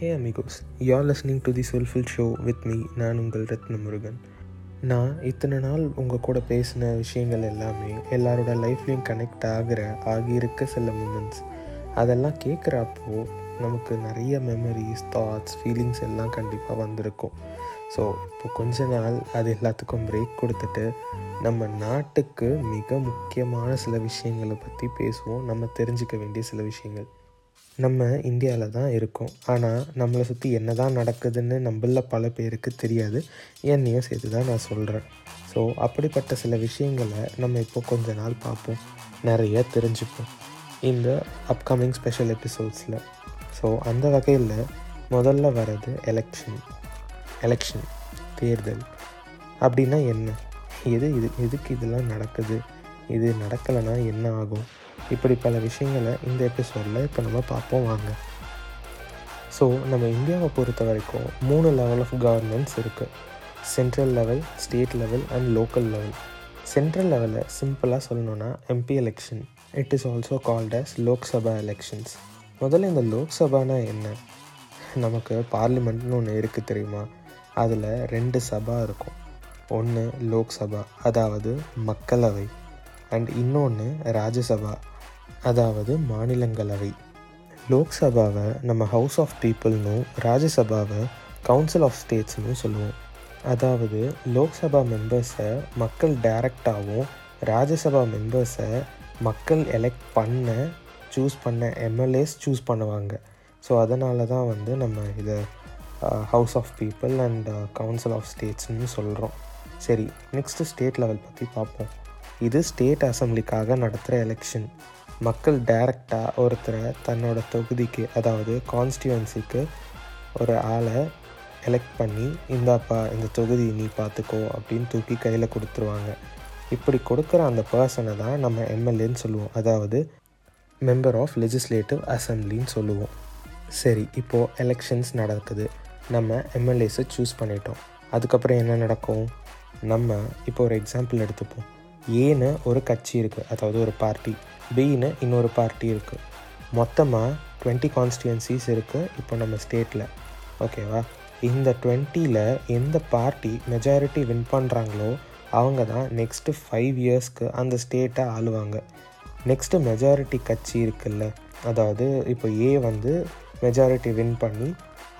Hey amigos you're listening to the soulful show with me நான் உங்கள் ரத்ன முருகன் நான் இத்தனை நாள் உங்கள் கூட பேசின விஷயங்கள் எல்லாமே எல்லாரோட லைஃப்லேயும் கனெக்ட் ஆகிற ஆகியிருக்க சில மூமெண்ட்ஸ் அதெல்லாம் கேட்குறப்போ நமக்கு நிறைய மெமரிஸ் தாட்ஸ் ஃபீலிங்ஸ் எல்லாம் கண்டிப்பாக வந்திருக்கும். ஸோ இப்போ கொஞ்ச நாள் அது எல்லாத்துக்கும் பிரேக் கொடுத்துட்டு நம்ம நாட்டுக்கு மிக முக்கியமான சில விஷயங்களை பற்றி பேசுவோம். நம்ம தெரிஞ்சுக்க வேண்டிய சில விஷயங்கள். நம்ம இந்தியாவில் தான் இருக்கோம். ஆனால் நம்மளை சுற்றி என்ன தான் நடக்குதுன்னு நம்மள பல பேருக்கு தெரியாது. என்னையும் சேர்த்து தான் நான் சொல்கிறேன் ஸோ அப்படிப்பட்ட சில விஷயங்களை நம்ம இப்போ கொஞ்ச நாள் பார்ப்போம். நிறைய தெரிஞ்சுப்போம். இந்த அப்கமிங் ஸ்பெஷல் எபிசோட்ஸில் ஸோ அந்த வகையில் முதல்ல வர்றது எலெக்ஷன் எலெக்ஷன் தேர்தல். அப்படின்னா என்ன? எது இது எதுக்கு இதெல்லாம் நடக்குது? இது நடக்கலைன்னா என்ன ஆகும்? இப்படி பல விஷயங்களை இந்த எபிசோடில் இப்போ நம்ம பார்ப்போம் வாங்க. ஸோ நம்ம இந்தியாவை பொறுத்த வரைக்கும் மூணு லெவல் ஆஃப் கவர்மெண்ட்ஸ் இருக்குது central level state level and local level central லெவலில் சிம்பிளாக சொல்லணுன்னா MP election it is also called as Lok Sabha elections முதல்ல இந்த லோக்சபானா என்ன? நமக்கு பார்லிமெண்ட்னு ஒன்று இருக்குது தெரியுமா? அதில் ரெண்டு சபா இருக்கும். ஒன்று லோக்சபா அதாவது மக்களவை. அண்ட் இன்னொன்று ராஜ்யசபா. அதாவது மாநிலங்களவை. லோக்சபாவை நம்ம ஹவுஸ் ஆஃப் பீப்புள்னும் ராஜ்யசபாவை கவுன்சில் ஆஃப் ஸ்டேட்ஸ்னு சொல்லுவோம். அதாவது லோக்சபா மெம்பர்ஸை மக்கள் டைரக்டாகவும் ராஜ்யசபா மெம்பர்ஸை மக்கள் எலெக்ட் பண்ண சூஸ் பண்ண எம்எல்ஏஸ் சூஸ் பண்ணுவாங்க. ஸோ அதனால தான் வந்து நம்ம இதை house of people and council of ஸ்டேட்ஸ்னு சொல்கிறோம் சரி நெக்ஸ்ட்டு ஸ்டேட் லெவல் பற்றி பார்ப்போம் இது ஸ்டேட் அசம்பிளிக்காக நடத்துகிற எலெக்ஷன் மக்கள் டைரக்டாக ஒருத்தரை தன்னோட தொகுதிக்கு அதாவது கான்ஸ்டியூவன்சிக்கு ஒரு ஆளை எலெக்ட் பண்ணி இந்தாப்பா இந்த தொகுதி நீ பார்த்துக்கோ அப்படின்னு தூக்கி கையில் கொடுத்துருவாங்க. இப்படி கொடுக்குற அந்த பர்சனை தான் நம்ம எம்எல்ஏன்னு சொல்லுவோம். அதாவது மெம்பர் ஆஃப் லெஜிஸ்லேட்டிவ் அசம்பிளின்னு சொல்லுவோம். சரி இப்போது எலெக்ஷன்ஸ் நடக்குது. நம்ம எம்எல்ஏஸை சூஸ் பண்ணிட்டோம். அதுக்கப்புறம் என்ன நடக்கும்? நம்ம இப்போ ஒரு எக்ஸாம்பிள் எடுத்துப்போம். ஏன்னு ஒரு கட்சி இருக்குது அதாவது ஒரு பார்ட்டி பின்னு இன்னொரு பார்ட்டி இருக்குது மொத்தமாக டுவெண்ட்டி கான்ஸ்டியூன்சிஸ் இருக்குது இப்போ நம்ம ஸ்டேட்டில் ஓகேவா இந்த டுவெண்ட்டியில் எந்த பார்ட்டி மெஜாரிட்டி வின் பண்ணுறாங்களோ அவங்க தான் நெக்ஸ்ட்டு ஃபைவ் இயர்ஸ்க்கு அந்த ஸ்டேட்டை ஆளுவாங்க. நெக்ஸ்ட்டு மெஜாரிட்டி கட்சி இருக்குல்ல அதாவது இப்போ ஏ வந்து மெஜாரிட்டி வின் பண்ணி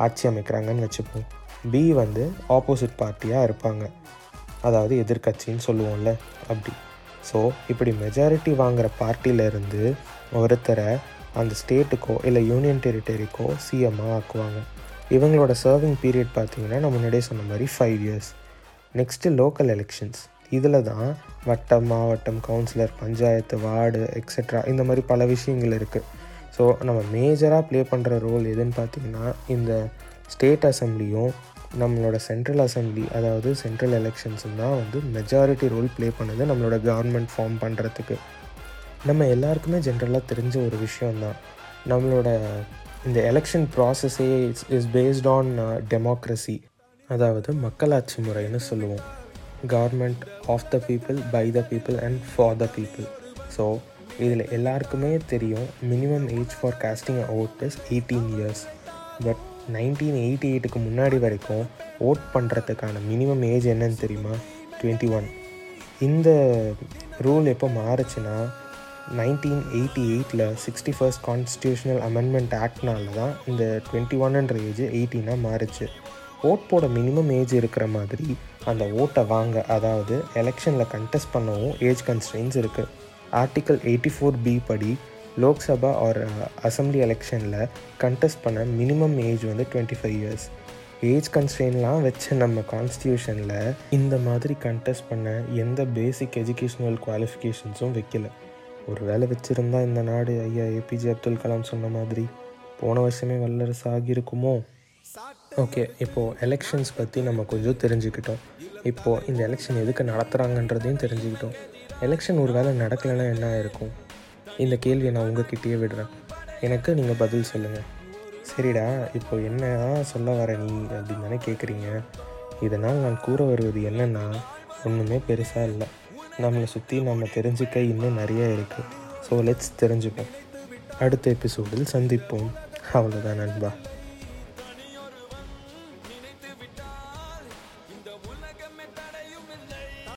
ஆட்சி அமைக்கிறாங்கன்னு வச்சுப்போம். பி வந்து ஆப்போசிட் பார்ட்டியாக இருப்பாங்க. அதாவது எதிர்கட்சின்னு சொல்லுவோம்ல அப்படி. ஸோ இப்படி மெஜாரிட்டி வாங்குகிற பார்ட்டியிலேருந்து ஒருத்தரை அந்த ஸ்டேட்டுக்கோ இல்லை யூனியன் டெரிட்டரிக்கோ சிஎம்மாக ஆக்குவாங்க. இவங்களோட சர்விங் பீரியட் பார்த்திங்கன்னா நான் முன்னாடியே சொன்ன மாதிரி five years next local elections இதில் தான் வட்டம் மாவட்டம் கவுன்சிலர் பஞ்சாயத்து வார்டு எக்ஸெட்ரா இந்த மாதிரி பல விஷயங்கள் இருக்குது ஸோ நம்ம மேஜராக ப்ளே பண்ணுற ரோல் எதுன்னு பார்த்திங்கன்னா இந்த ஸ்டேட் அசம்பிளியும் நம்மளோட சென்ட்ரல் அசம்பிளி அதாவது சென்ட்ரல் எலெக்ஷன்ஸும் தான் வந்து மெஜாரிட்டி ரோல் ப்ளே பண்ணுது நம்மளோட கவர்மெண்ட் ஃபார்ம் பண்ணுறதுக்கு நம்ம எல்லாருக்குமே ஜென்ரலாக தெரிஞ்ச ஒரு விஷயந்தான் நம்மளோட இந்த election ப்ராசஸே it's is based on democracy அதாவது மக்களாட்சி முறைன்னு சொல்லுவோம். Government of the people by the people and for the people so இதில் எல்லாருக்குமே தெரியும் minimum age for casting out is eighteen years but nineteen eighty எயிட்டுக்கு முன்னாடி வரைக்கும் ஓட் பண்ணுறதுக்கான மினிமம் ஏஜ் என்னன்னு தெரியுமா? டுவெண்ட்டி ஒன் இந்த ரூல் எப்போ மாறுச்சுன்னா நைன்டீன் எயிட்டி எயிட்டில் சிக்ஸ்டி ஃபர்ஸ்ட் கான்ஸ்டியூஷனல் அமெண்ட்மெண்ட் ஆக்ட்னால தான் இந்த டுவெண்ட்டி ஒன்ன்ற ஏஜ் எயிட்டீனாக மாறுச்சு. ஓட் போட மினிமம் ஏஜ் இருக்கிற மாதிரி அந்த ஓட்டை வாங்க அதாவது எலெக்ஷனில் கண்டெஸ்ட் பண்ணவும் ஏஜ் கன்ஸ்ட்ரெயின்ஸ் இருக்குது ஆர்டிக்கல் எயிட்டி ஃபோர் பி படி லோக்சபா ஆர் அசம்பிளி எலெக்ஷனில் கண்டெஸ்ட் பண்ண மினிமம் ஏஜ் வந்து டுவெண்ட்டி ஃபைவ் இயர்ஸ் ஏஜ் கன்ஸ்ட்ரெயின்லாம் வச்ச நம்ம கான்ஸ்டியூஷனில் இந்த மாதிரி கண்டெஸ்ட் பண்ண எந்த பேசிக் எஜுகேஷ்னல் குவாலிஃபிகேஷன்ஸும் வைக்கல. ஒரு வேலை வச்சுருந்தா இந்த நாடு ஐயா ஏபிஜே அப்துல் கலாம் சொன்ன மாதிரி போன வருஷமே வல்லரசு ஆகியிருக்குமோ? ஓகே இப்போது எலெக்ஷன்ஸ் பற்றி நம்ம கொஞ்சம் தெரிஞ்சுக்கிட்டோம். இப்போது இந்த எலெக்ஷன் எதுக்கு நடத்துகிறாங்கன்றதையும் தெரிஞ்சுக்கிட்டோம். எலெக்ஷன் ஒரு வேளை நடக்கலைன்னா என்ன ஆயிருக்கும்? இந்த கேள்வியை நான் உங்ககிட்டயே விடுறேன். எனக்கு நீங்கள் பதில் சொல்லுங்கள் சரிடா இப்போ என்ன தான் சொல்ல வர நீ அப்படின்னு தானே கேட்குறீங்க இதனால் நான் கூற வருவது என்னென்னா ஒன்றுமே பெருசாக இல்லை. நம்மளை சுற்றி நம்ம தெரிஞ்சுக்க இன்னும் நிறைய இருக்குது ஸோ லெட்ஸ் தெரிஞ்சுப்போம். அடுத்த எபிசோடில் சந்திப்போம். அவ்வளோதான் நண்பா.